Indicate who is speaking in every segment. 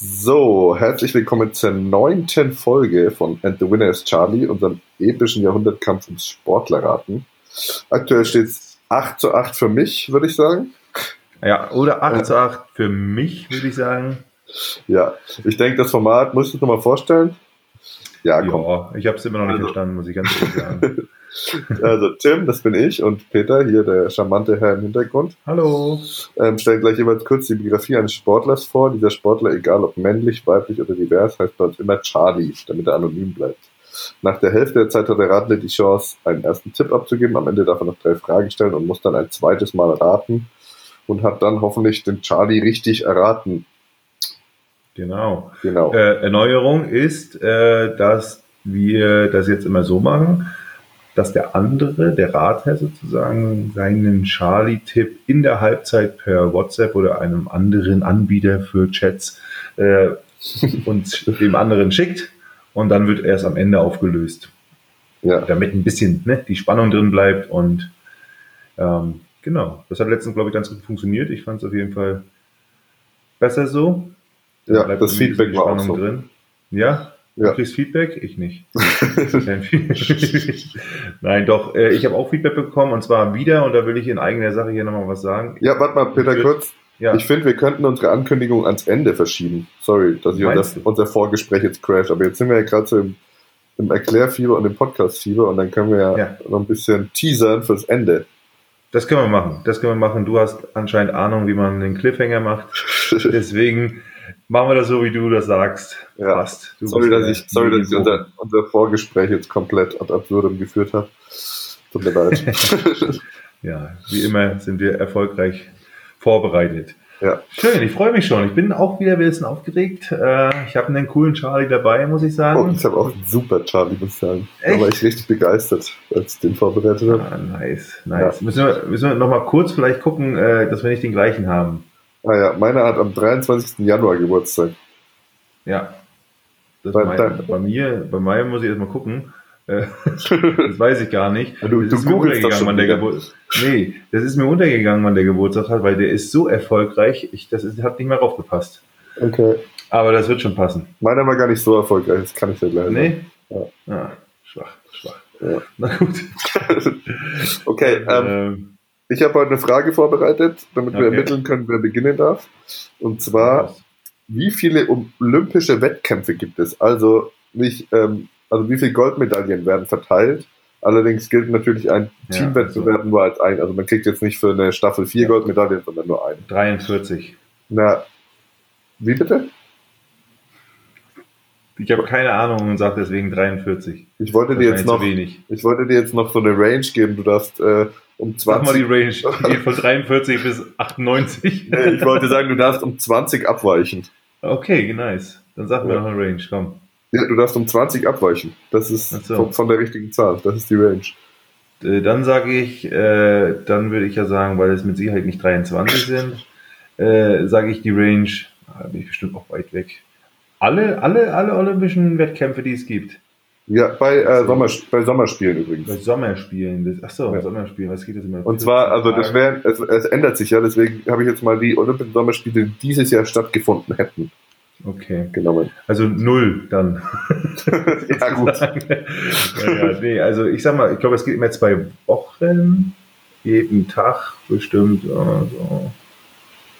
Speaker 1: So, herzlich willkommen zur neunten Folge von And the Winner is Charlie, unserem epischen Jahrhundertkampf ums Sportlerraten. Aktuell steht es 8 zu 8 für mich, würde ich sagen.
Speaker 2: Ja, oder 8 zu 8 für mich, würde ich sagen.
Speaker 1: Ja, ich denke, das Format musst du dir mal vorstellen.
Speaker 2: Ja, komm. Ja, ich habe es immer noch nicht also. verstanden, muss ich ganz ehrlich sagen.
Speaker 1: Also Tim, das bin ich und Peter, hier der charmante Herr im Hintergrund.
Speaker 2: Hallo.
Speaker 1: Ähm, stellen gleich jeweils kurz die Biografie eines Sportlers vor. Dieser Sportler, egal ob männlich, weiblich oder divers, heißt bei uns immer Charlie, damit er anonym bleibt. Nach der Hälfte der Zeit hat der Radler die Chance, einen ersten Tipp abzugeben. Am Ende darf er noch drei Fragen stellen und muss dann ein zweites Mal raten und hat dann hoffentlich den Charlie richtig erraten.
Speaker 2: Genau. genau. Äh, Erneuerung ist, äh, dass wir das jetzt immer so machen dass der andere, der Ratherr sozusagen, seinen Charlie-Tipp in der Halbzeit per WhatsApp oder einem anderen Anbieter für Chats äh, uns dem anderen schickt und dann wird erst am Ende aufgelöst. Ja. Damit ein bisschen ne, die Spannung drin bleibt und ähm, genau, das hat letztens, glaube ich, ganz gut funktioniert. Ich fand es auf jeden Fall besser so.
Speaker 1: Da ja, das Feedback war auch so. drin.
Speaker 2: Ja, ja. Du kriegst Feedback? Ich nicht. Nein, doch, äh, ich habe auch Feedback bekommen und zwar wieder und da will ich in eigener Sache hier nochmal was sagen.
Speaker 1: Ja, warte mal, Peter, ich kurz. Ja. Ich finde, wir könnten unsere Ankündigung ans Ende verschieben. Sorry, dass ich unser, unser, Vorgespräch jetzt crash, aber jetzt sind wir ja gerade so im, im Erklärfieber und im Podcast-Fieber und dann können wir ja, ja, noch ein bisschen teasern fürs Ende.
Speaker 2: Das können wir machen. Das können wir machen. Du hast anscheinend Ahnung, wie man einen Cliffhanger macht. Deswegen Machen wir das so, wie du das sagst.
Speaker 1: Ja. Passt. Du sorry, dass ich, sorry, dass ich unser, unser Vorgespräch jetzt komplett ad absurdum geführt habe. Tut mir leid.
Speaker 2: ja, wie immer sind wir erfolgreich vorbereitet.
Speaker 1: Ja.
Speaker 2: Schön, ich freue mich schon. Ich bin auch wieder ein bisschen aufgeregt. Äh, ich habe einen coolen Charlie dabei, muss ich sagen.
Speaker 1: Oh, ich habe auch einen super Charlie, muss ich sagen. Echt? Da war ich richtig begeistert, als ich den vorbereitet habe.
Speaker 2: Ah, nice, nice. Ja. Müssen, wir, müssen wir noch mal kurz vielleicht gucken, äh, dass wir nicht den gleichen haben.
Speaker 1: Ah ja, meiner hat am 23. Januar Geburtstag.
Speaker 2: Ja. Bei, bei mir, bei meinem muss ich erstmal gucken. Äh, das weiß ich gar nicht.
Speaker 1: Du,
Speaker 2: das
Speaker 1: ist mir untergegangen, wann der
Speaker 2: Geburtstag. Nee, das ist mir untergegangen, wann der Geburtstag hat, weil der ist so erfolgreich, ich, das ist, hat nicht mehr raufgepasst.
Speaker 1: Okay.
Speaker 2: Aber das wird schon passen.
Speaker 1: Meiner war gar nicht so erfolgreich, das kann ich dir gleich
Speaker 2: Nee? Ja. Ah, schwach, schwach. Ja. Na gut.
Speaker 1: okay, ähm, ähm ich habe heute eine Frage vorbereitet, damit okay. wir ermitteln können, wer beginnen darf. Und zwar, wie viele olympische Wettkämpfe gibt es? Also nicht, ähm, also wie viele Goldmedaillen werden verteilt? Allerdings gilt natürlich ein Teamwettbewerb nur als ein. Also man kriegt jetzt nicht für eine Staffel vier. Goldmedaillen, sondern nur ein.
Speaker 2: 43.
Speaker 1: Na, wie bitte?
Speaker 2: Ich habe keine Ahnung und sage deswegen 43.
Speaker 1: Ich wollte dir jetzt noch, ich wollte dir jetzt noch so eine Range geben. Du darfst äh, um 20. Sag
Speaker 2: mal die Range, die geht von 43 bis 98.
Speaker 1: Nee, ich wollte sagen, du darfst um 20 abweichen.
Speaker 2: Okay, nice. Dann sag mir ja. noch eine Range, komm.
Speaker 1: Ja, du darfst um 20 abweichen. Das ist so. von, von, der richtigen Zahl. Das ist die Range.
Speaker 2: Äh, dann sage ich, äh, dann würde ich ja sagen, weil es mit Sicherheit nicht 23 sind, äh, sage ich die Range, ah, da bin ich bestimmt auch weit weg. Alle, alle, alle olympischen Wettkämpfe, die es gibt.
Speaker 1: Ja, bei, äh, Sommer, bei Sommerspielen übrigens.
Speaker 2: Bei Sommerspielen. Das, achso, ja. Sommerspielen. Was geht das immer?
Speaker 1: Und zwar, also das wäre, es, es ändert sich ja, deswegen habe ich jetzt mal die Olympischen Sommerspiele, die dieses Jahr stattgefunden hätten.
Speaker 2: Okay. Genommen. Also null dann.
Speaker 1: ja, gut. ja,
Speaker 2: ja, nee, also ich sag mal, ich glaube, es geht immer zwei Wochen, jeden Tag bestimmt. Also,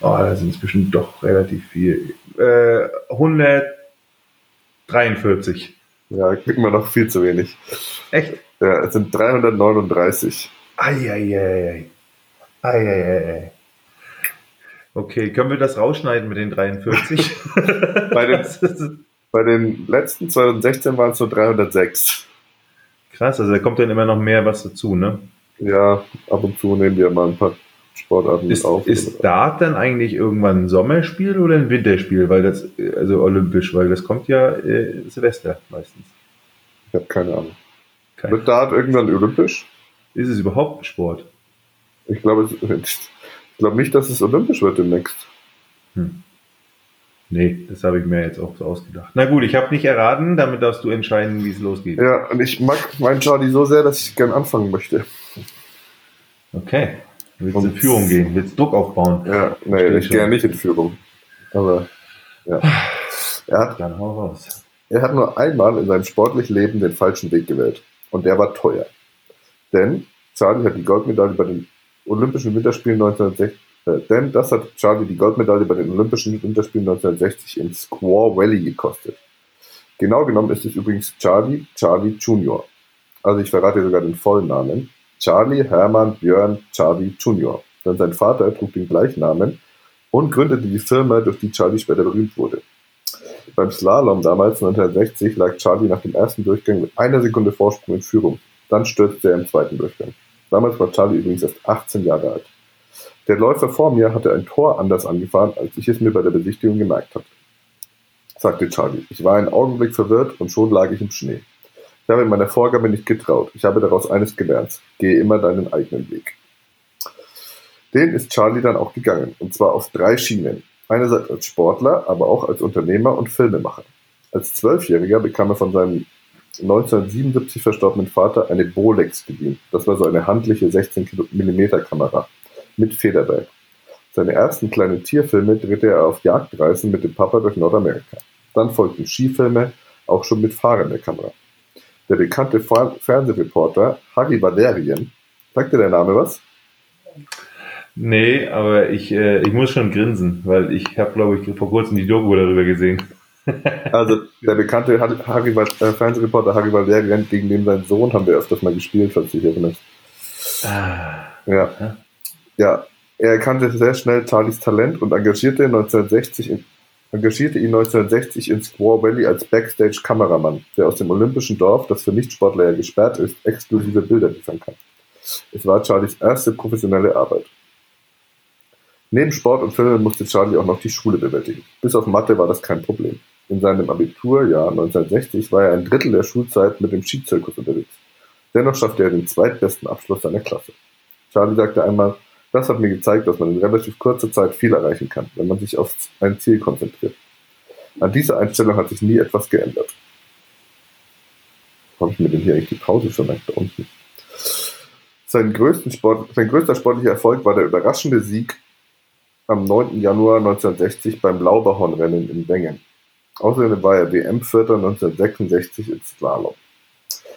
Speaker 2: oh, da sind es bestimmt doch relativ viel. Äh, 143.
Speaker 1: Ja, kriegen wir noch viel zu wenig.
Speaker 2: Echt?
Speaker 1: Ja, es sind 339.
Speaker 2: Eieiei. Eieiei. Okay, können wir das rausschneiden mit den 43?
Speaker 1: bei, den, bei den letzten 2016 waren es nur 306.
Speaker 2: Krass, also da kommt dann immer noch mehr was dazu, ne?
Speaker 1: Ja, ab und zu nehmen wir mal ein paar Sportarten
Speaker 2: ist,
Speaker 1: auf.
Speaker 2: Ist Dart dann eigentlich irgendwann ein Sommerspiel oder ein Winterspiel? Weil das, also olympisch, weil das kommt ja äh, Silvester meistens.
Speaker 1: Ich habe keine Ahnung. Keine Wird Dart irgendwann olympisch?
Speaker 2: Ist es überhaupt ein Sport?
Speaker 1: Ich glaube ich nicht, dass es olympisch wird demnächst. Hm.
Speaker 2: Nee, das habe ich mir jetzt auch so ausgedacht. Na gut, ich habe nicht erraten, damit darfst du entscheiden, wie es losgeht.
Speaker 1: Ja, und ich mag meinen Charlie so sehr, dass ich gern anfangen möchte.
Speaker 2: Okay. Willst du in Führung gehen? Willst Druck aufbauen?
Speaker 1: Ja, nee, ich gehe nicht in Führung. Aber, ja. Er hat, Dann hau raus. Er hat nur einmal in seinem sportlichen Leben den falschen Weg gewählt. Und der war teuer. Denn Charlie hat die Goldmedaille bei den Olympischen Winterspielen 1960, äh, denn das hat Charlie die Goldmedaille bei den Olympischen Winterspielen 1960 in Squaw Valley gekostet. Genau genommen ist es übrigens Charlie Charlie Junior. Also ich verrate sogar den vollen Namen. Charlie Hermann Björn Charlie Junior. Denn sein Vater trug den gleichen Namen und gründete die Firma, durch die Charlie später berühmt wurde. Beim Slalom damals 1960 lag Charlie nach dem ersten Durchgang mit einer Sekunde Vorsprung in Führung. Dann stürzte er im zweiten Durchgang. Damals war Charlie übrigens erst 18 Jahre alt. Der Läufer vor mir hatte ein Tor anders angefahren, als ich es mir bei der Besichtigung gemerkt hatte, sagte Charlie. Ich war einen Augenblick verwirrt und schon lag ich im Schnee. Ich habe meiner Vorgabe nicht getraut. Ich habe daraus eines gelernt. Gehe immer deinen eigenen Weg. Den ist Charlie dann auch gegangen, und zwar auf drei Schienen. Einerseits als Sportler, aber auch als Unternehmer und Filmemacher. Als Zwölfjähriger bekam er von seinem 1977 verstorbenen Vater eine Bolex geliehen. Das war so eine handliche 16 mm Kamera mit Federberg. Seine ersten kleinen Tierfilme drehte er auf Jagdreisen mit dem Papa durch Nordamerika. Dann folgten Skifilme, auch schon mit fahrender Kamera. Der bekannte Fernsehreporter Harry Valerian, sagt dir der Name was?
Speaker 2: Nee, aber ich, äh, ich muss schon grinsen, weil ich habe, glaube ich, vor kurzem die Doku darüber gesehen.
Speaker 1: also der bekannte Harry, äh, Fernsehreporter Harry Valerian, gegen den sein Sohn haben wir öfters mal gespielt, falls du dich erinnerst. Ah. Ja. Ja, er erkannte sehr schnell Charlies Talent und engagierte, 1960 in, engagierte ihn 1960 in Squaw Valley als Backstage-Kameramann, der aus dem olympischen Dorf, das für Nichtsportler ja gesperrt ist, exklusive Bilder liefern kann. Es war Charlies erste professionelle Arbeit. Neben Sport und Filmen musste Charlie auch noch die Schule bewältigen. Bis auf Mathe war das kein Problem. In seinem Abiturjahr 1960 war er ein Drittel der Schulzeit mit dem Skizirkus unterwegs. Dennoch schaffte er den zweitbesten Abschluss seiner Klasse. Charlie sagte einmal, das hat mir gezeigt, dass man in relativ kurzer Zeit viel erreichen kann, wenn man sich auf ein Ziel konzentriert. An dieser Einstellung hat sich nie etwas geändert. Habe ich mir denn hier eigentlich die Pause vermerkt da unten? Sein, Sport, sein größter sportlicher Erfolg war der überraschende Sieg am 9. Januar 1960 beim Lauberhornrennen in Wengen. Außerdem war er WM-Vierter 1966 im Slalom.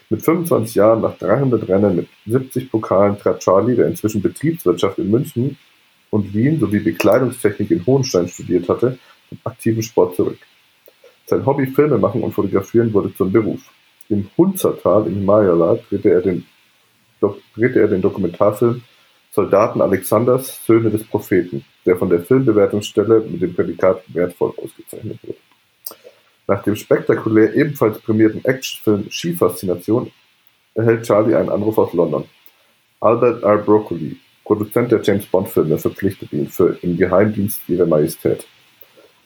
Speaker 1: Mit 25 Jahren, nach 300 Rennen mit 70 Pokalen, trat Charlie, der inzwischen Betriebswirtschaft in München und Wien sowie Bekleidungstechnik in Hohenstein studiert hatte, zum aktiven Sport zurück. Sein Hobby Filmemachen und Fotografieren wurde zum Beruf. Im Hunzertal im Himalaya drehte er den, drehte er den Dokumentarfilm Soldaten Alexanders, Söhne des Propheten, der von der Filmbewertungsstelle mit dem Prädikat wertvoll ausgezeichnet wurde. Nach dem spektakulär ebenfalls prämierten Actionfilm Skifaszination erhält Charlie einen Anruf aus London. Albert R. Broccoli, Produzent der James-Bond-Filme, verpflichtet ihn für Im Geheimdienst Ihrer Majestät.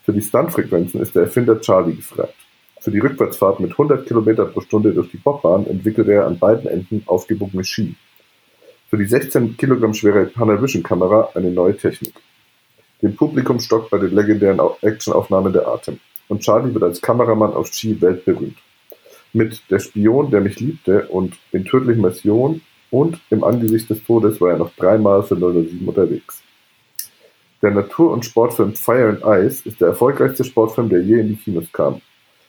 Speaker 1: Für die Stuntfrequenzen ist der Erfinder Charlie gefragt. Für die Rückwärtsfahrt mit 100 km pro Stunde durch die Bobbahn entwickelt er an beiden Enden aufgebogene Ski. Für die 16 Kilogramm schwere Panavision-Kamera eine neue Technik. Dem Publikum stockt bei den legendären Actionaufnahmen der Atem und Charlie wird als Kameramann auf Ski weltberühmt. Mit Der Spion, der mich liebte und In tödlichen Mission und Im Angesicht des Todes war er noch dreimal für 007 unterwegs. Der Natur- und Sportfilm Fire and Ice ist der erfolgreichste Sportfilm, der je in die Kinos kam.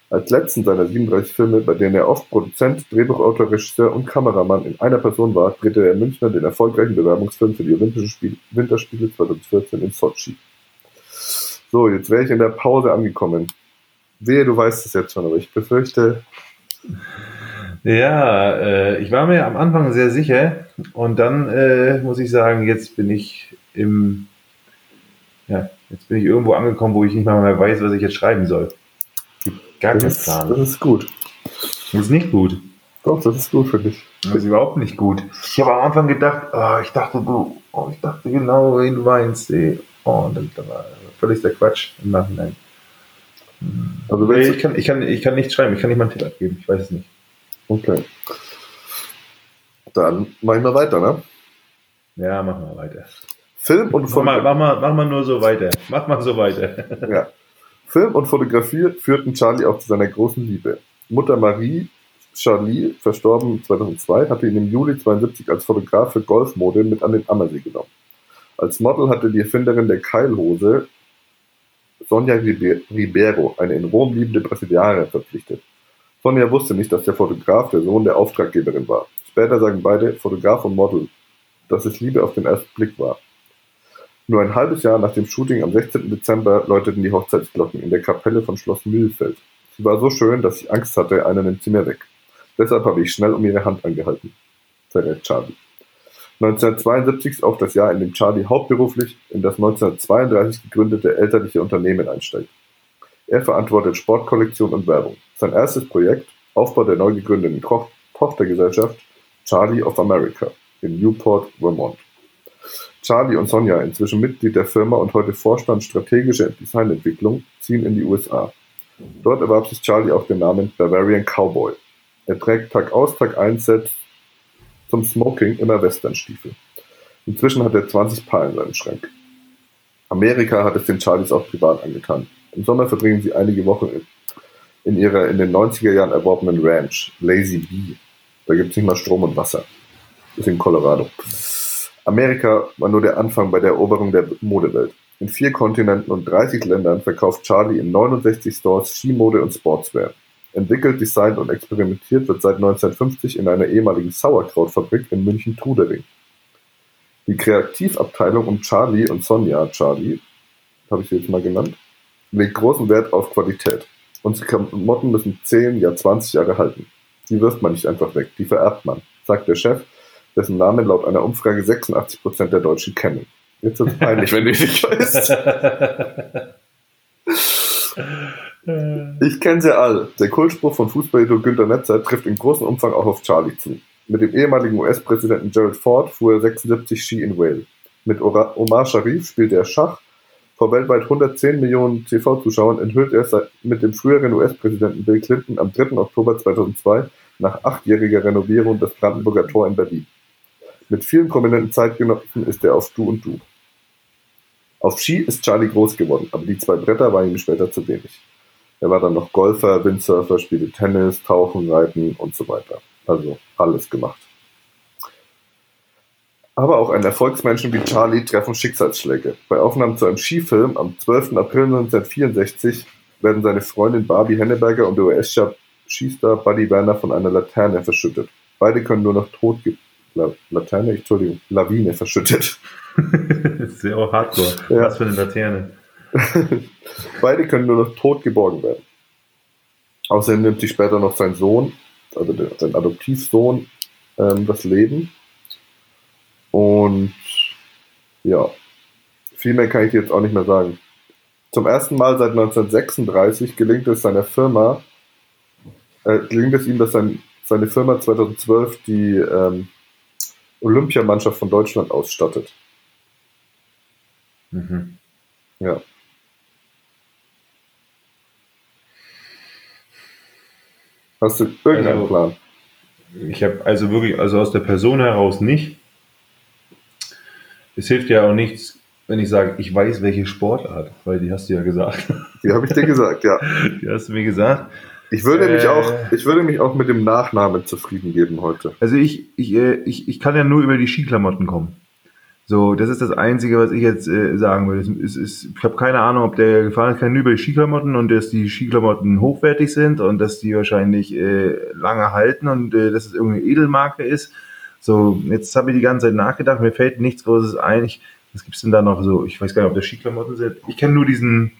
Speaker 1: Als letzten seiner 37 Filme, bei denen er oft Produzent, Drehbuchautor, Regisseur und Kameramann in einer Person war, drehte er in Münchner den erfolgreichen Bewerbungsfilm für die Olympischen Spiel Winterspiele 2014 in Sochi. So, jetzt wäre ich in der Pause angekommen. Wehe, du weißt es jetzt schon, aber ich befürchte.
Speaker 2: Ja, äh, ich war mir am Anfang sehr sicher und dann äh, muss ich sagen, jetzt bin ich im, ja, jetzt bin ich irgendwo angekommen, wo ich nicht mal mehr weiß, was ich jetzt schreiben soll.
Speaker 1: Gar keinen Plan. Das ist gut.
Speaker 2: Das ist nicht gut.
Speaker 1: Doch, das ist gut für dich.
Speaker 2: Das ist überhaupt nicht gut. Ich habe am Anfang gedacht, oh, ich dachte, du, oh, ich dachte genau, wen du meinst. Oh, und dann war völlig der Quatsch im Nachhinein. Also nee, ich, kann, ich, kann, ich kann nicht schreiben, ich kann nicht mal einen Tipp abgeben, ich weiß es nicht.
Speaker 1: Okay. Dann machen wir weiter, ne?
Speaker 2: Ja, machen wir weiter.
Speaker 1: Film und
Speaker 2: Fotografie. Mach mal, mach, mal, mach mal nur so weiter. Mach mal so weiter.
Speaker 1: ja. Film und Fotografie führten Charlie auch zu seiner großen Liebe. Mutter Marie Charlie, verstorben 2002, hatte ihn im Juli 72 als Fotograf für Golfmode mit an den Ammersee genommen. Als Model hatte die Erfinderin der Keilhose Sonja Ribeiro, eine in Rom liebende Brasilianerin, verpflichtet. Sonja wusste nicht, dass der Fotograf der Sohn der Auftraggeberin war. Später sagen beide, Fotograf und Model, dass es Liebe auf den ersten Blick war. Nur ein halbes Jahr nach dem Shooting am 16. Dezember läuteten die Hochzeitsglocken in der Kapelle von Schloss Mühlfeld. Sie war so schön, dass ich Angst hatte, einer sie mir weg. Deshalb habe ich schnell um ihre Hand angehalten. Verrät Charlie. 1972 ist auch das Jahr, in dem Charlie hauptberuflich in das 1932 gegründete elterliche Unternehmen einsteigt. Er verantwortet Sportkollektion und Werbung. Sein erstes Projekt, Aufbau der neu gegründeten Ko Tochtergesellschaft Charlie of America in Newport, Vermont. Charlie und Sonja, inzwischen Mitglied der Firma und heute Vorstand strategische Designentwicklung, ziehen in die USA. Dort erwarb sich Charlie auch den Namen Bavarian Cowboy. Er trägt Tag aus, Tag ein Set zum Smoking immer Westernstiefel. Inzwischen hat er 20 Paar in seinem Schrank. Amerika hat es den Charlies auch privat angetan. Im Sommer verbringen sie einige Wochen in ihrer in den 90er Jahren erworbenen Ranch, Lazy Bee. Da gibt es nicht mal Strom und Wasser. Ist in Colorado. Amerika war nur der Anfang bei der Eroberung der Modewelt. In vier Kontinenten und 30 Ländern verkauft Charlie in 69 Stores Skimode und Sportswear. Entwickelt, designt und experimentiert wird seit 1950 in einer ehemaligen Sauerkrautfabrik in München-Trudering. Die Kreativabteilung um Charlie und Sonja Charlie, habe ich sie jetzt mal genannt, legt großen Wert auf Qualität. Unsere Klamotten müssen 10, ja 20 Jahre halten. Die wirft man nicht einfach weg, die vererbt man, sagt der Chef, dessen Namen laut einer Umfrage 86% der Deutschen kennen. Jetzt ist es peinlich, wenn du nicht weißt. Ich kenne sie alle. Der Kultspruch von Fußballidol Günter Netzer trifft in großem Umfang auch auf Charlie zu. Mit dem ehemaligen US-Präsidenten Gerald Ford fuhr er 76 Ski in Wales. Mit Omar Sharif spielte er Schach. Vor weltweit 110 Millionen TV-Zuschauern enthüllt er mit dem früheren US-Präsidenten Bill Clinton am 3. Oktober 2002 nach achtjähriger Renovierung das Brandenburger Tor in Berlin. Mit vielen prominenten Zeitgenossen ist er auf Du und Du. Auf Ski ist Charlie groß geworden, aber die zwei Bretter waren ihm später zu wenig. Er war dann noch Golfer, Windsurfer, spielte Tennis, Tauchen, Reiten und so weiter. Also alles gemacht. Aber auch ein Erfolgsmenschen wie Charlie treffen Schicksalsschläge. Bei Aufnahmen zu einem Skifilm am 12. April 1964 werden seine Freundin Barbie Henneberger und der US-Skistar Buddy Werner von einer Laterne verschüttet. Beide können nur noch tot La Laterne, Entschuldigung, Lawine verschüttet.
Speaker 2: Das ist ja auch hardcore. Ja. Was für eine Laterne.
Speaker 1: Beide können nur noch tot geborgen werden. Außerdem nimmt sich später noch sein Sohn, also sein Adoptivsohn, ähm, das Leben. Und ja, viel mehr kann ich jetzt auch nicht mehr sagen. Zum ersten Mal seit 1936 gelingt es seiner Firma, äh, gelingt es ihm, dass sein, seine Firma 2012 die ähm, Olympiamannschaft von Deutschland ausstattet. Mhm. Ja. Hast du irgendeinen also, Plan?
Speaker 2: Ich habe also wirklich, also aus der Person heraus nicht. Es hilft ja auch nichts, wenn ich sage, ich weiß, welche Sportart, weil die hast du ja gesagt.
Speaker 1: Die habe ich dir gesagt, ja.
Speaker 2: Die hast du mir gesagt.
Speaker 1: Ich würde, äh, mich auch, ich würde mich auch mit dem Nachnamen zufrieden geben heute.
Speaker 2: Also ich, ich, äh, ich, ich kann ja nur über die Skiklamotten kommen. So, das ist das Einzige, was ich jetzt äh, sagen würde. Es, es, ich habe keine Ahnung, ob der gefahren ist, kann nur über die Skiklamotten und dass die Skiklamotten hochwertig sind und dass die wahrscheinlich äh, lange halten und äh, dass es irgendeine Edelmarke ist. So, jetzt habe ich die ganze Zeit nachgedacht, mir fällt nichts Großes ein. Ich, was gibt's denn da noch so? Ich weiß gar nicht, ob das Skiklamotten sind. Ich kenne nur diesen,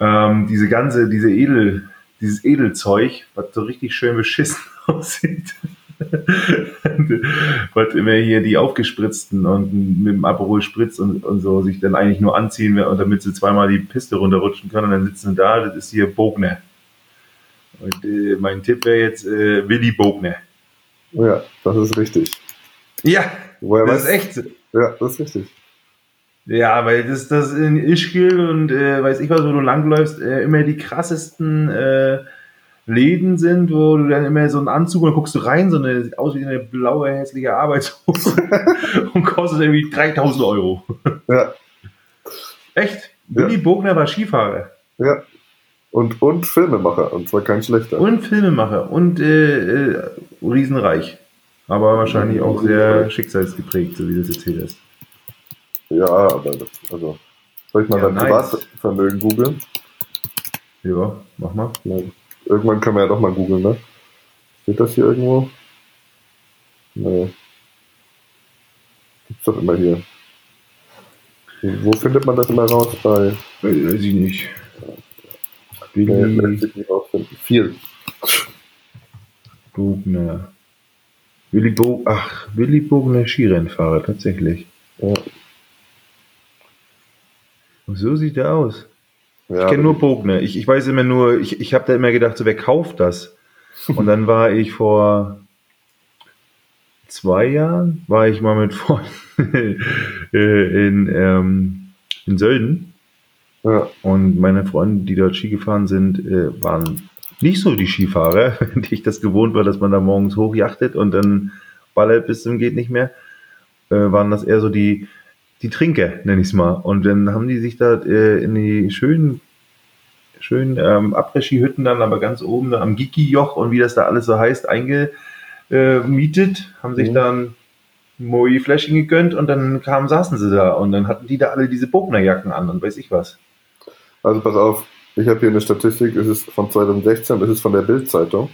Speaker 2: ähm, diese ganze, diese Edel, dieses Edelzeug, was so richtig schön beschissen aussieht. Weil immer hier die aufgespritzten und mit dem Aperol Spritz und, und so sich dann eigentlich nur anziehen, und damit sie zweimal die Piste runterrutschen können und dann sitzen sie da, das ist hier Bogner. Und äh, mein Tipp wäre jetzt äh, Willy Bogner.
Speaker 1: Ja, das ist richtig.
Speaker 2: Ja, Woher das ist echt.
Speaker 1: Ja, das ist richtig.
Speaker 2: Ja, weil das, das in Ischgl und äh, weiß ich was, wo du langläufst, äh, immer die krassesten äh, Läden sind, wo du dann immer so einen Anzug und dann guckst du rein, so eine, sieht aus wie eine blaue, hässliche Arbeitshose und kostet irgendwie 3000 Euro.
Speaker 1: Ja.
Speaker 2: Echt? Willy ja. Bogner war Skifahrer.
Speaker 1: Ja. Und, und Filmemacher, und zwar kein schlechter.
Speaker 2: Und Filmemacher und äh, äh, riesenreich. Aber wahrscheinlich auch sehr schicksalsgeprägt, so wie du es erzählt hast.
Speaker 1: Ja, aber das, also Soll ich mal ja, dein nice. Privatvermögen googeln?
Speaker 2: Ja, mach mal.
Speaker 1: Irgendwann können wir ja doch mal googeln, ne? Steht das hier irgendwo? Nee. Gibt's doch immer hier. Wo findet man das immer raus? Bei.
Speaker 2: Weiß ich nicht.
Speaker 1: Nee, lässt sich nicht rausfinden. Viel.
Speaker 2: Bogner. Willi Bo Ach, Willi Bogner Skirennfahrer, tatsächlich. Ja. Und so sieht er aus. Ja, ich kenne nur Bogner. Ich, ich weiß immer nur, ich, ich habe da immer gedacht, so wer kauft das? Und dann war ich vor zwei Jahren, war ich mal mit Freunden äh, in, ähm, in Sölden. Ja. Und meine Freunde, die dort Ski gefahren sind, äh, waren nicht so die Skifahrer, die ich das gewohnt war, dass man da morgens hochjachtet und dann ballert bis zum geht nicht mehr, äh, waren das eher so die, die Trinker, nenne ich es mal. Und dann haben die sich da äh, in die schönen, schönen ähm, Après-Ski-Hütten dann aber ganz oben am Giki-Joch und wie das da alles so heißt, eingemietet, haben sich mhm. dann Moi Fläschchen gegönnt und dann kamen, saßen sie da und dann hatten die da alle diese Bognerjacken an und weiß ich was.
Speaker 1: Also pass auf, ich habe hier eine Statistik, es ist von 2016, es ist von der Bild-Zeitung.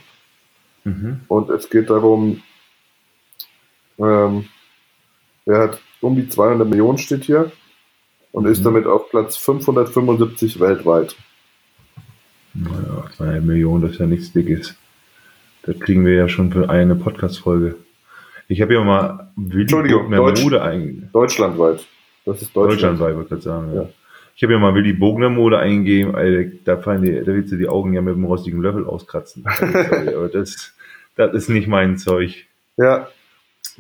Speaker 1: Mhm. Und es geht darum, ähm, er hat um die 200 Millionen steht hier und mhm. ist damit auf Platz 575 weltweit.
Speaker 2: Naja, 200 Millionen, das ist ja nichts Dickes. Das kriegen wir ja schon für eine Podcast-Folge. Ich habe ja mal
Speaker 1: Entschuldigung, Deutsch, Mode eingegeben. Deutschlandweit.
Speaker 2: Das ist Deutschland. Deutschlandweit, würde ich sagen. Ja. ja. Ich habe ja mal Willy Bogner Mode eingegeben, Alter, da, fallen die, da willst du die Augen ja mit dem rostigen Löffel auskratzen. Sorry, aber das, das ist nicht mein Zeug.
Speaker 1: Ja,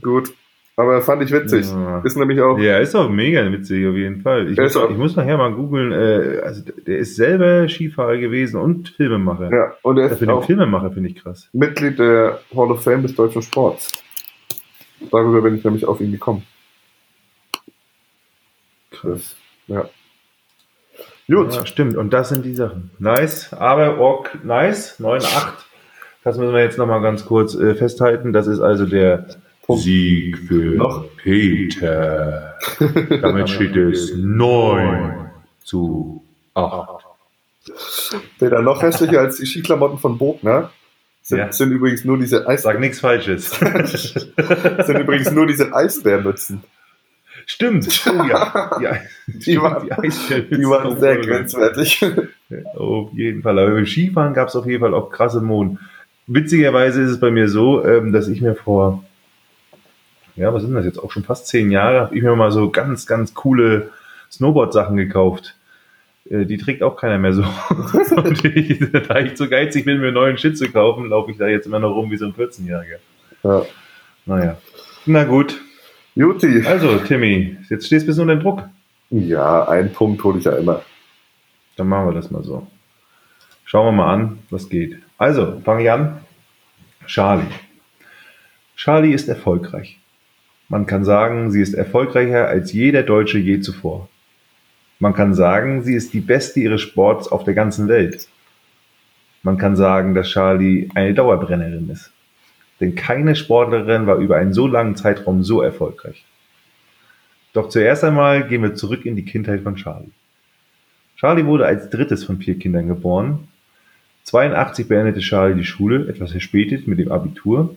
Speaker 1: gut. Aber fand ich witzig. Ja. Ist nämlich auch.
Speaker 2: Ja, ist auch mega witzig auf jeden Fall. Ich, muss, ich muss, nachher mal googeln. Äh, also der ist selber Skifahrer gewesen und Filmemacher.
Speaker 1: Ja, und er
Speaker 2: ist für den Filmemacher finde ich krass.
Speaker 1: Mitglied der Hall of Fame des deutschen Sports. Darüber bin ich nämlich auf ihn gekommen.
Speaker 2: Krass. Ja. Gut. Ja, stimmt. Und das sind die Sachen. Nice. Aber Ork, nice. 9-8. Das müssen wir jetzt nochmal ganz kurz äh, festhalten. Das ist also der Sieg für Noch? Peter. Damit steht es 9 zu 8.
Speaker 1: Peter, noch hässlicher als die Skiklamotten von Bogner sind, ja. sind übrigens nur diese
Speaker 2: Eis. Sag nichts Falsches.
Speaker 1: sind übrigens nur diese Eisbärmützen.
Speaker 2: Stimmt. Oh ja.
Speaker 1: ja. Die, waren, die, die waren sehr grenzwertig.
Speaker 2: Auf jeden Fall. Aber beim Skifahren gab es auf jeden Fall auch krasse Mohn. Witzigerweise ist es bei mir so, ähm, dass ich mir vor, ja, was sind das jetzt auch schon fast zehn Jahre, habe ich mir mal so ganz, ganz coole Snowboard-Sachen gekauft. Äh, die trägt auch keiner mehr so. Ich, da ich zu geizig bin, mir einen neuen Shit zu kaufen, laufe ich da jetzt immer noch rum wie so ein 14-Jähriger. Ja. Naja. Na gut. Juti. Also, Timmy, jetzt stehst du bisschen unter Druck.
Speaker 1: Ja, einen Punkt hole ich ja immer.
Speaker 2: Dann machen wir das mal so. Schauen wir mal an, was geht. Also, fange ich an. Charlie. Charlie ist erfolgreich. Man kann sagen, sie ist erfolgreicher als jeder Deutsche je zuvor. Man kann sagen, sie ist die Beste ihres Sports auf der ganzen Welt. Man kann sagen, dass Charlie eine Dauerbrennerin ist. Denn keine Sportlerin war über einen so langen Zeitraum so erfolgreich. Doch zuerst einmal gehen wir zurück in die Kindheit von Charlie. Charlie wurde als drittes von vier Kindern geboren. 82 beendete Charlie die Schule, etwas verspätet mit dem Abitur.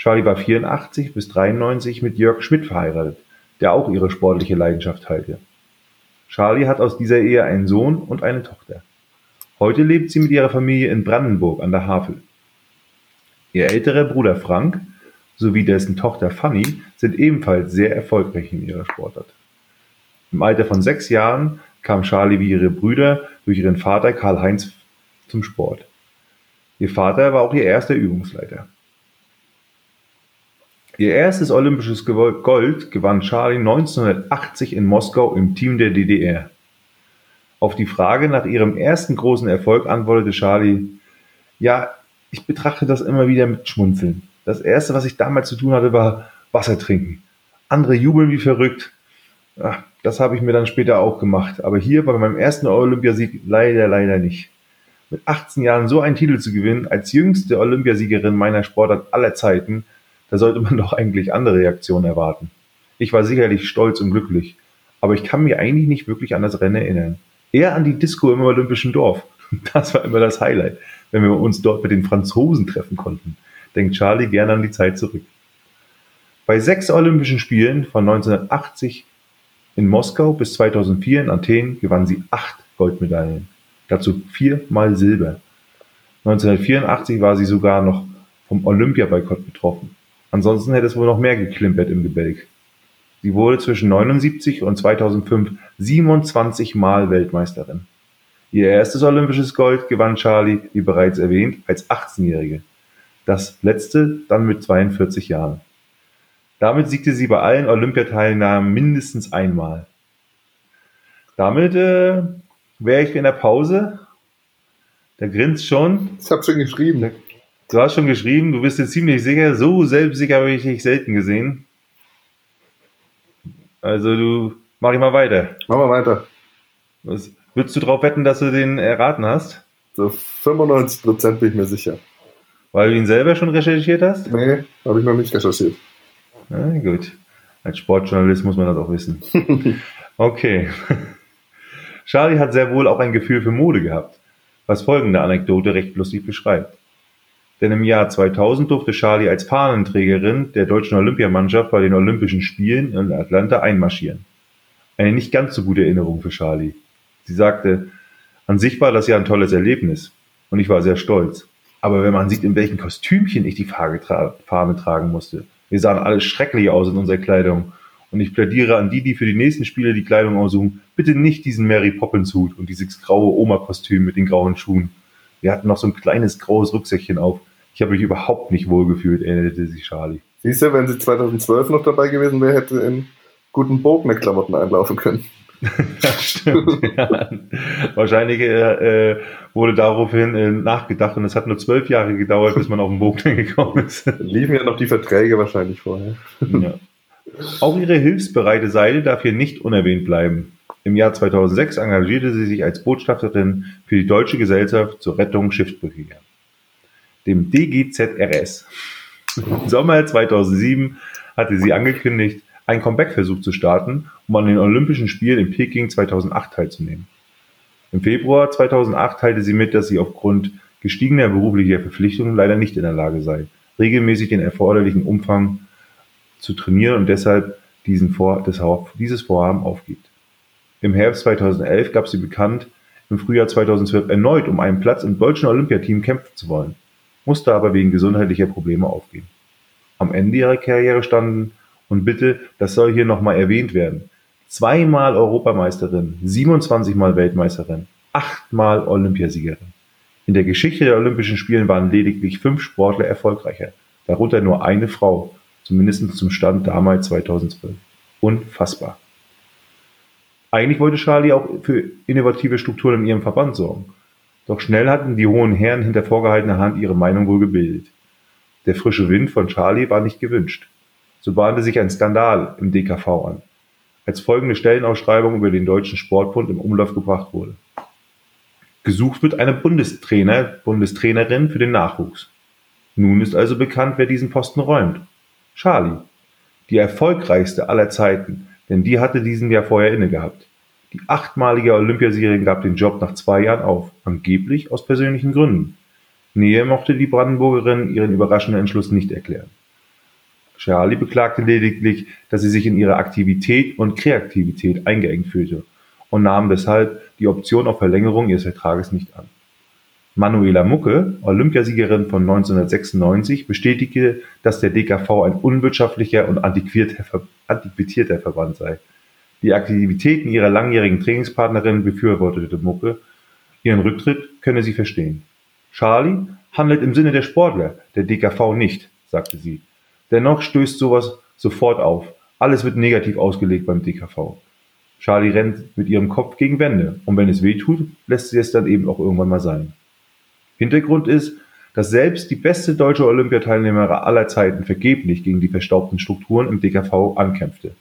Speaker 2: Charlie war 84 bis 93 mit Jörg Schmidt verheiratet, der auch ihre sportliche Leidenschaft teilte. Charlie hat aus dieser Ehe einen Sohn und eine Tochter. Heute lebt sie mit ihrer Familie in Brandenburg an der Havel. Ihr älterer Bruder Frank sowie dessen Tochter Fanny sind ebenfalls sehr erfolgreich in ihrer Sportart. Im Alter von sechs Jahren kam Charlie wie ihre Brüder durch ihren Vater Karl-Heinz zum Sport. Ihr Vater war auch ihr erster Übungsleiter. Ihr erstes olympisches Gold gewann Charlie 1980 in Moskau im Team der DDR. Auf die Frage nach ihrem ersten großen Erfolg antwortete Charlie, ja, ich betrachte das immer wieder mit Schmunzeln. Das erste, was ich damals zu tun hatte, war Wasser trinken. Andere jubeln wie verrückt. Ach, das habe ich mir dann später auch gemacht. Aber hier bei meinem ersten Olympiasieg leider, leider nicht. Mit 18 Jahren so einen Titel zu gewinnen, als jüngste Olympiasiegerin meiner Sportart aller Zeiten, da sollte man doch eigentlich andere Reaktionen erwarten. Ich war sicherlich stolz und glücklich, aber ich kann mich eigentlich nicht wirklich an das Rennen erinnern. Eher an die Disco im Olympischen Dorf. Das war immer das Highlight, wenn wir uns dort mit den Franzosen treffen konnten. Denkt Charlie gerne an die Zeit zurück. Bei sechs Olympischen Spielen von 1980 in Moskau bis 2004 in Athen gewann sie acht Goldmedaillen. Dazu viermal Silber. 1984 war sie sogar noch vom Olympiaboykott betroffen. Ansonsten hätte es wohl noch mehr geklimpert im Gebälk. Sie wurde zwischen 1979 und 2005 27 Mal Weltmeisterin. Ihr erstes olympisches Gold gewann Charlie, wie bereits erwähnt, als 18-Jährige. Das letzte dann mit 42 Jahren. Damit siegte sie bei allen Olympiateilnahmen mindestens einmal. Damit äh, wäre ich in der Pause. Der grinst schon.
Speaker 1: Ich habe schon geschrieben.
Speaker 2: Du hast schon geschrieben, du bist dir ziemlich sicher. So selbstsicher habe ich dich selten gesehen. Also du, mach ich mal weiter.
Speaker 1: Mach mal weiter.
Speaker 2: Was, würdest du darauf wetten, dass du den erraten hast?
Speaker 1: So 95% bin ich mir sicher.
Speaker 2: Weil du ihn selber schon recherchiert hast?
Speaker 1: Nee, habe ich noch nicht recherchiert.
Speaker 2: Na gut. Als Sportjournalist muss man das auch wissen. okay. Charlie hat sehr wohl auch ein Gefühl für Mode gehabt, was folgende Anekdote recht lustig beschreibt. Denn im Jahr 2000 durfte Charlie als Fahnenträgerin der deutschen Olympiamannschaft bei den Olympischen Spielen in Atlanta einmarschieren. Eine nicht ganz so gute Erinnerung für Charlie. Sie sagte, an sich war das ja ein tolles Erlebnis und ich war sehr stolz. Aber wenn man sieht, in welchen Kostümchen ich die Fahne tragen musste, wir sahen alle schrecklich aus in unserer Kleidung. Und ich plädiere an die, die für die nächsten Spiele die Kleidung aussuchen, bitte nicht diesen Mary Poppins Hut und dieses graue Oma-Kostüm mit den grauen Schuhen. Wir hatten noch so ein kleines graues Rucksäckchen auf. Ich habe mich überhaupt nicht wohlgefühlt, erinnerte sich Charlie.
Speaker 1: Siehst du, wenn sie 2012 noch dabei gewesen wäre, hätte in guten Bogner-Klamotten einlaufen können.
Speaker 2: ja, stimmt. ja. Wahrscheinlich äh, wurde daraufhin äh, nachgedacht und es hat nur zwölf Jahre gedauert, bis man auf den Bogner gekommen ist.
Speaker 1: Liefen ja noch die Verträge wahrscheinlich vorher. ja.
Speaker 2: Auch ihre hilfsbereite Seite darf hier nicht unerwähnt bleiben. Im Jahr 2006 engagierte sie sich als Botschafterin für die Deutsche Gesellschaft zur Rettung Schiffbrüchiger dem DGZRS. Im Sommer 2007 hatte sie angekündigt, einen Comeback-Versuch zu starten, um an den Olympischen Spielen in Peking 2008 teilzunehmen. Im Februar 2008 teilte sie mit, dass sie aufgrund gestiegener beruflicher Verpflichtungen leider nicht in der Lage sei, regelmäßig den erforderlichen Umfang zu trainieren und deshalb diesen Vor das, dieses Vorhaben aufgibt. Im Herbst 2011 gab sie bekannt, im Frühjahr 2012 erneut um einen Platz im deutschen Olympiateam kämpfen zu wollen musste aber wegen gesundheitlicher Probleme aufgeben. Am Ende ihrer Karriere standen, und bitte, das soll hier nochmal erwähnt werden, zweimal Europameisterin, 27 Mal Weltmeisterin, achtmal Olympiasiegerin. In der Geschichte der Olympischen Spielen waren lediglich fünf Sportler erfolgreicher, darunter nur eine Frau, zumindest zum Stand damals 2012. Unfassbar. Eigentlich wollte Charlie auch für innovative Strukturen in ihrem Verband sorgen. Doch schnell hatten die hohen Herren hinter vorgehaltener Hand ihre Meinung wohl gebildet. Der frische Wind von Charlie war nicht gewünscht. So bahnte sich ein Skandal im DKV an, als folgende Stellenausschreibung über den Deutschen Sportbund im Umlauf gebracht wurde. Gesucht wird eine Bundestrainer, Bundestrainerin für den Nachwuchs. Nun ist also bekannt, wer diesen Posten räumt. Charlie. Die erfolgreichste aller Zeiten, denn die hatte diesen ja vorher inne gehabt. Die achtmalige Olympiasiegerin gab den Job nach zwei Jahren auf, angeblich aus persönlichen Gründen. Näher mochte die Brandenburgerin ihren überraschenden Entschluss nicht erklären. Charlie beklagte lediglich, dass sie sich in ihrer Aktivität und Kreativität eingeengt fühlte und nahm deshalb die Option auf Verlängerung ihres Vertrages nicht an. Manuela Mucke, Olympiasiegerin von 1996, bestätigte, dass der DKV ein unwirtschaftlicher und antiquierter Verband sei. Die Aktivitäten ihrer langjährigen Trainingspartnerin befürwortete Mucke, ihren Rücktritt könne sie verstehen. Charlie handelt im Sinne der Sportler, der DKV nicht, sagte sie. Dennoch stößt sowas sofort auf. Alles wird negativ ausgelegt beim DKV. Charlie rennt mit ihrem Kopf gegen Wände und wenn es weh tut, lässt sie es dann eben auch irgendwann mal sein. Hintergrund ist, dass selbst die beste deutsche Olympiateilnehmerin aller Zeiten vergeblich gegen die verstaubten Strukturen im DKV ankämpfte.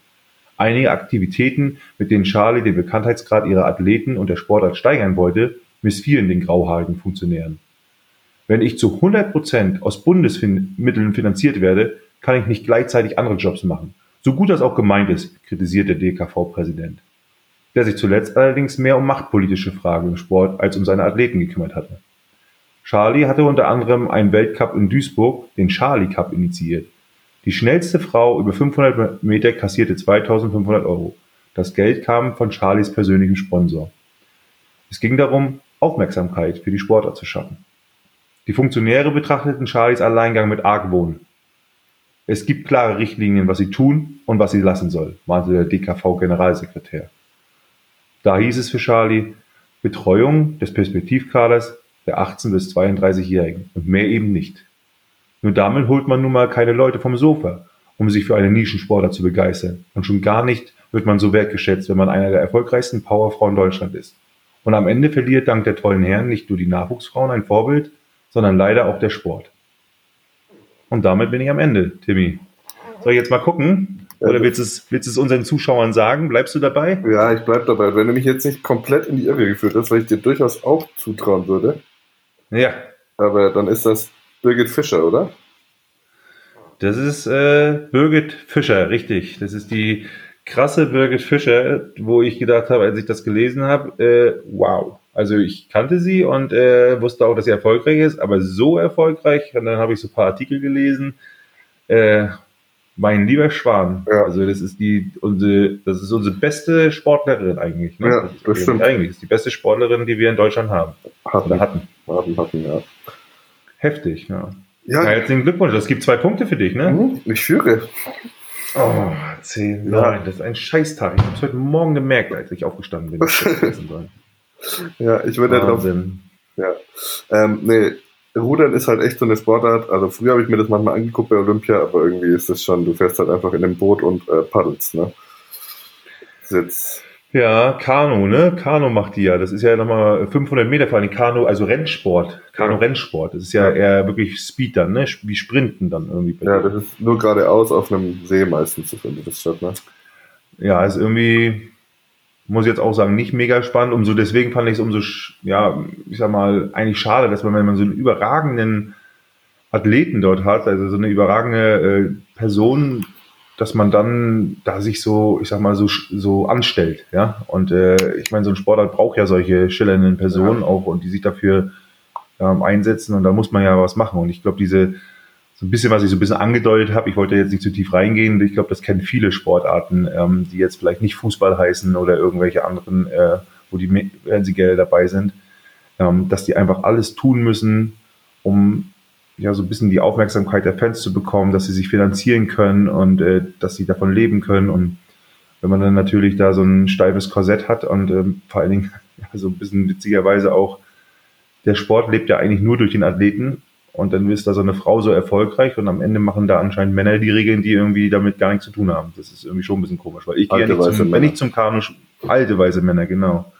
Speaker 2: Einige Aktivitäten, mit denen Charlie den Bekanntheitsgrad ihrer Athleten und der Sportart steigern wollte, missfielen den grauhaarigen Funktionären. Wenn ich zu 100 Prozent aus Bundesmitteln finanziert werde, kann ich nicht gleichzeitig andere Jobs machen. So gut das auch gemeint ist, kritisiert der DKV-Präsident. der sich zuletzt allerdings mehr um machtpolitische Fragen im Sport als um seine Athleten gekümmert hatte. Charlie hatte unter anderem einen Weltcup in Duisburg, den Charlie Cup, initiiert. Die schnellste Frau über 500 Meter kassierte 2500 Euro. Das Geld kam von Charlies persönlichem Sponsor. Es ging darum, Aufmerksamkeit für die Sportler zu schaffen. Die Funktionäre betrachteten Charlies Alleingang mit Argwohn. Es gibt klare Richtlinien, was sie tun und was sie lassen soll, meinte der DKV-Generalsekretär. Da hieß es für Charlie Betreuung des Perspektivkaders der 18- bis 32-Jährigen und mehr eben nicht. Nur damit holt man nun mal keine Leute vom Sofa, um sich für einen Nischensportler zu begeistern. Und schon gar nicht wird man so wertgeschätzt, wenn man einer der erfolgreichsten Powerfrauen Deutschland ist. Und am Ende verliert dank der tollen Herren nicht nur die Nachwuchsfrauen ein Vorbild, sondern leider auch der Sport. Und damit bin ich am Ende, Timmy. Soll ich jetzt mal gucken? Oder willst du es, willst du es unseren Zuschauern sagen? Bleibst du dabei?
Speaker 1: Ja, ich bleib dabei. Wenn du mich jetzt nicht komplett in die Irre geführt hast, weil ich dir durchaus auch zutrauen würde.
Speaker 2: Ja.
Speaker 1: Aber dann ist das Birgit Fischer, oder?
Speaker 2: Das ist äh, Birgit Fischer, richtig. Das ist die krasse Birgit Fischer, wo ich gedacht habe, als ich das gelesen habe, äh, wow. Also ich kannte sie und äh, wusste auch, dass sie erfolgreich ist, aber so erfolgreich. Und dann habe ich so ein paar Artikel gelesen. Äh, mein lieber Schwan. Ja. Also das ist die unsere, das ist unsere beste Sportlerin eigentlich.
Speaker 1: Ne? Ja,
Speaker 2: das, stimmt. Eigentlich das ist die beste Sportlerin, die wir in Deutschland haben.
Speaker 1: Hatten.
Speaker 2: hatten.
Speaker 1: Hatten, hatten, ja.
Speaker 2: Heftig, ja. Ja. ja herzlichen Glückwunsch. Das gibt zwei Punkte für dich, ne?
Speaker 1: Mhm, ich führe.
Speaker 2: Oh, zehn. Ja. Nein, das ist ein Scheißtag. Ich habe es heute Morgen gemerkt, als ich aufgestanden bin.
Speaker 1: ja, ich würde darauf. Ja. Ähm, nee, Rudern ist halt echt so eine Sportart. Also früher habe ich mir das manchmal angeguckt bei Olympia, aber irgendwie ist es schon, du fährst halt einfach in dem Boot und äh, paddelst, ne?
Speaker 2: Sitz. Ja, Kanu, ne? Kanu macht die ja. Das ist ja nochmal 500 Meter vor allem Kanu, also Rennsport. Kanu-Rennsport. Das ist ja eher wirklich Speed dann, ne? Wie Sprinten dann irgendwie.
Speaker 1: Ja, das ist nur geradeaus auf einem See meistens, findet das statt, ne?
Speaker 2: Ja, ist irgendwie, muss ich jetzt auch sagen, nicht mega spannend. Umso deswegen fand ich es umso, ja, ich sag mal, eigentlich schade, dass man, wenn man so einen überragenden Athleten dort hat, also so eine überragende äh, Person, dass man dann da sich so, ich sag mal, so, so anstellt, ja. Und äh, ich meine, so ein Sportart braucht ja solche schillernden Personen ja. auch und die sich dafür ähm, einsetzen und da muss man ja was machen. Und ich glaube, diese so ein bisschen, was ich so ein bisschen angedeutet habe, ich wollte jetzt nicht zu tief reingehen, ich glaube, das kennen viele Sportarten, ähm, die jetzt vielleicht nicht Fußball heißen oder irgendwelche anderen, äh, wo die Fernsehgelder dabei sind, ähm, dass die einfach alles tun müssen, um ja so ein bisschen die Aufmerksamkeit der Fans zu bekommen, dass sie sich finanzieren können und äh, dass sie davon leben können. Und wenn man dann natürlich da so ein steifes Korsett hat und ähm, vor allen Dingen ja, so ein bisschen witzigerweise auch, der Sport lebt ja eigentlich nur durch den Athleten und dann ist da so eine Frau so erfolgreich und am Ende machen da anscheinend Männer die Regeln, die irgendwie damit gar nichts zu tun haben. Das ist irgendwie schon ein bisschen komisch, weil ich gehe ja nicht zum, wenn ich zum Kanu, alte weise Männer, genau.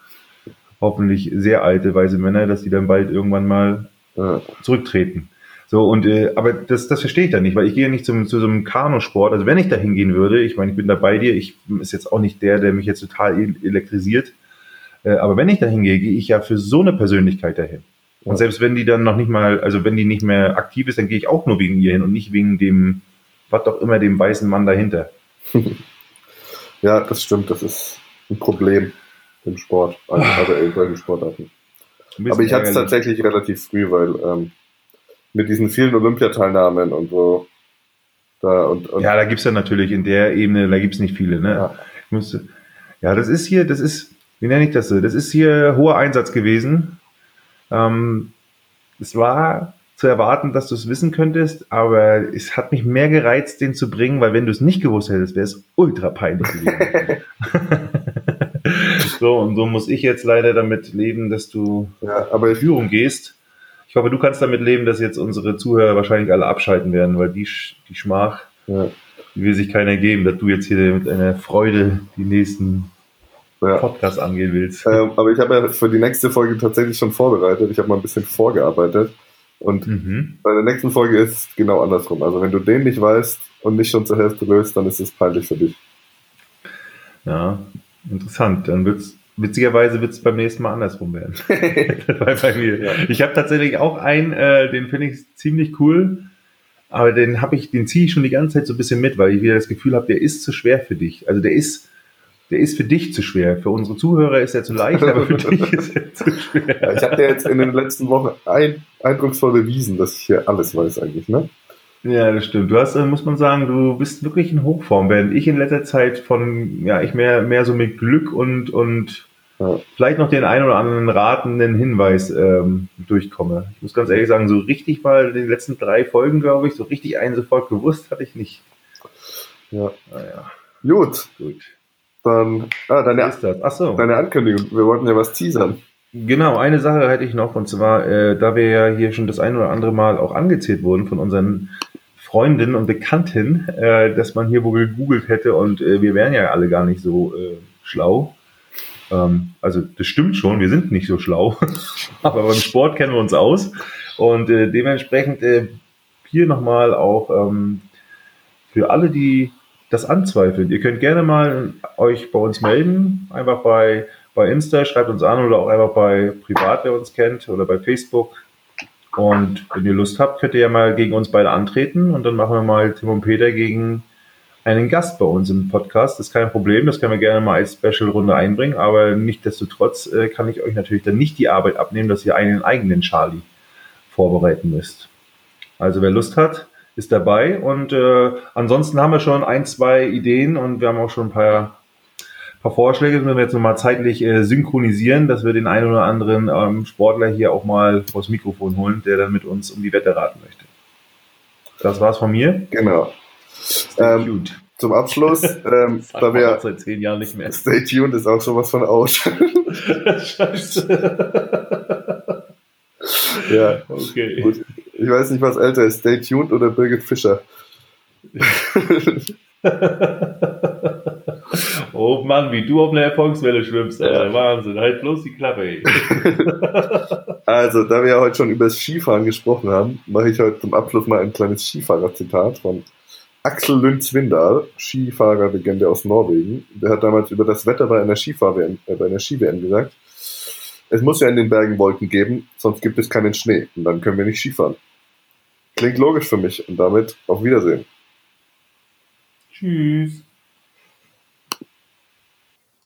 Speaker 2: Hoffentlich sehr alte weise Männer, dass die dann bald irgendwann mal ja. zurücktreten. So, und äh, aber das, das verstehe ich dann nicht, weil ich gehe nicht zum, zu so einem Kanusport. Also wenn ich da hingehen würde, ich meine, ich bin da bei dir, ich ist jetzt auch nicht der, der mich jetzt total elektrisiert. Äh, aber wenn ich da hingehe, gehe ich ja für so eine Persönlichkeit dahin. Und selbst wenn die dann noch nicht mal, also wenn die nicht mehr aktiv ist, dann gehe ich auch nur wegen ihr hin und nicht wegen dem, was doch immer, dem weißen Mann dahinter.
Speaker 1: ja, das stimmt, das ist ein Problem im Sport, also, in solchen Sportarten. Aber ich hatte es tatsächlich relativ früh, weil ähm, mit diesen vielen Olympiateilnahmen und so.
Speaker 2: Da und, und ja, da gibt es ja natürlich in der Ebene, da gibt es nicht viele, ne? Ja. Müsste, ja, das ist hier, das ist, wie nenne ich das so? Das ist hier hoher Einsatz gewesen. Ähm, es war zu erwarten, dass du es wissen könntest, aber es hat mich mehr gereizt, den zu bringen, weil wenn du es nicht gewusst hättest, wäre es ultra peinlich gewesen. so, und so muss ich jetzt leider damit leben, dass du
Speaker 1: ja, aber
Speaker 2: in Führung gehst. Ich hoffe, du kannst damit leben, dass jetzt unsere Zuhörer wahrscheinlich alle abschalten werden, weil die, die Schmach, ja. die will sich keiner geben, dass du jetzt hier mit einer Freude die nächsten ja. Podcast angehen willst.
Speaker 1: Ähm, aber ich habe ja für die nächste Folge tatsächlich schon vorbereitet. Ich habe mal ein bisschen vorgearbeitet. Und mhm. bei der nächsten Folge ist es genau andersrum. Also wenn du den nicht weißt und nicht schon zur Hälfte löst, dann ist es peinlich für dich.
Speaker 2: Ja, interessant. Dann wird's witzigerweise wird es beim nächsten Mal andersrum werden. bei mir. Ja. Ich habe tatsächlich auch einen, äh, den finde ich ziemlich cool. Aber den habe ich, den ziehe ich schon die ganze Zeit so ein bisschen mit, weil ich wieder das Gefühl habe, der ist zu schwer für dich. Also der ist, der ist für dich zu schwer. Für unsere Zuhörer ist er zu leicht, aber für dich ist er zu schwer.
Speaker 1: Ich habe dir jetzt in den letzten Wochen ein, eindrucksvoll bewiesen, dass ich hier alles weiß eigentlich, ne?
Speaker 2: Ja, das stimmt. Du hast, äh, muss man sagen, du bist wirklich in Hochform, während ich in letzter Zeit von, ja, ich mehr, mehr so mit Glück und, und. Vielleicht noch den einen oder anderen ratenden Hinweis ähm, durchkomme. Ich muss ganz ehrlich sagen, so richtig mal in den letzten drei Folgen, glaube ich, so richtig einen sofort gewusst hatte ich nicht.
Speaker 1: Ja. Naja. Gut. Gut. Dann, ah, deine, ist das? Ach so. deine Ankündigung. Wir wollten ja was teasern.
Speaker 2: Genau, eine Sache hätte ich noch, und zwar, äh, da wir ja hier schon das ein oder andere Mal auch angezählt wurden von unseren Freundinnen und Bekannten, äh, dass man hier wohl gegoogelt hätte und äh, wir wären ja alle gar nicht so äh, schlau. Ähm, also das stimmt schon, wir sind nicht so schlau, aber beim Sport kennen wir uns aus und äh, dementsprechend äh, hier nochmal auch ähm, für alle, die das anzweifeln. Ihr könnt gerne mal euch bei uns melden, einfach bei, bei Insta, schreibt uns an oder auch einfach bei Privat, wer uns kennt, oder bei Facebook. Und wenn ihr Lust habt, könnt ihr ja mal gegen uns beide antreten und dann machen wir mal Tim und Peter gegen einen Gast bei uns im Podcast. Das ist kein Problem, das können wir gerne mal als Special-Runde einbringen, aber nichtsdestotrotz äh, kann ich euch natürlich dann nicht die Arbeit abnehmen, dass ihr einen eigenen Charlie vorbereiten müsst. Also wer Lust hat, ist dabei. Und äh, ansonsten haben wir schon ein, zwei Ideen und wir haben auch schon ein paar, paar Vorschläge, wenn wir jetzt nochmal zeitlich äh, synchronisieren, dass wir den einen oder anderen ähm, Sportler hier auch mal vors Mikrofon holen, der dann mit uns um die Wette raten möchte. Das war's von mir.
Speaker 1: Genau. Ähm, zum Abschluss, ähm, da wir
Speaker 2: seit zehn Jahren nicht mehr.
Speaker 1: Stay tuned ist auch sowas von out. Scheiße. ja. Okay. Gut. Ich weiß nicht, was älter ist, Stay Tuned oder Birgit Fischer.
Speaker 2: oh Mann, wie du auf einer Erfolgswelle schwimmst, Alter. Wahnsinn, halt bloß die Klappe, ey.
Speaker 1: also, da wir ja heute schon über das Skifahren gesprochen haben, mache ich heute zum Abschluss mal ein kleines Skifahrer-Zitat von Axel Lund Swindal, Skifahrerlegende aus Norwegen. Der hat damals über das Wetter bei einer Skifahr-WM, äh, bei einer Ski-WM gesagt, es muss ja in den Bergen Wolken geben, sonst gibt es keinen Schnee und dann können wir nicht Skifahren. Klingt logisch für mich und damit auf Wiedersehen.
Speaker 2: Tschüss.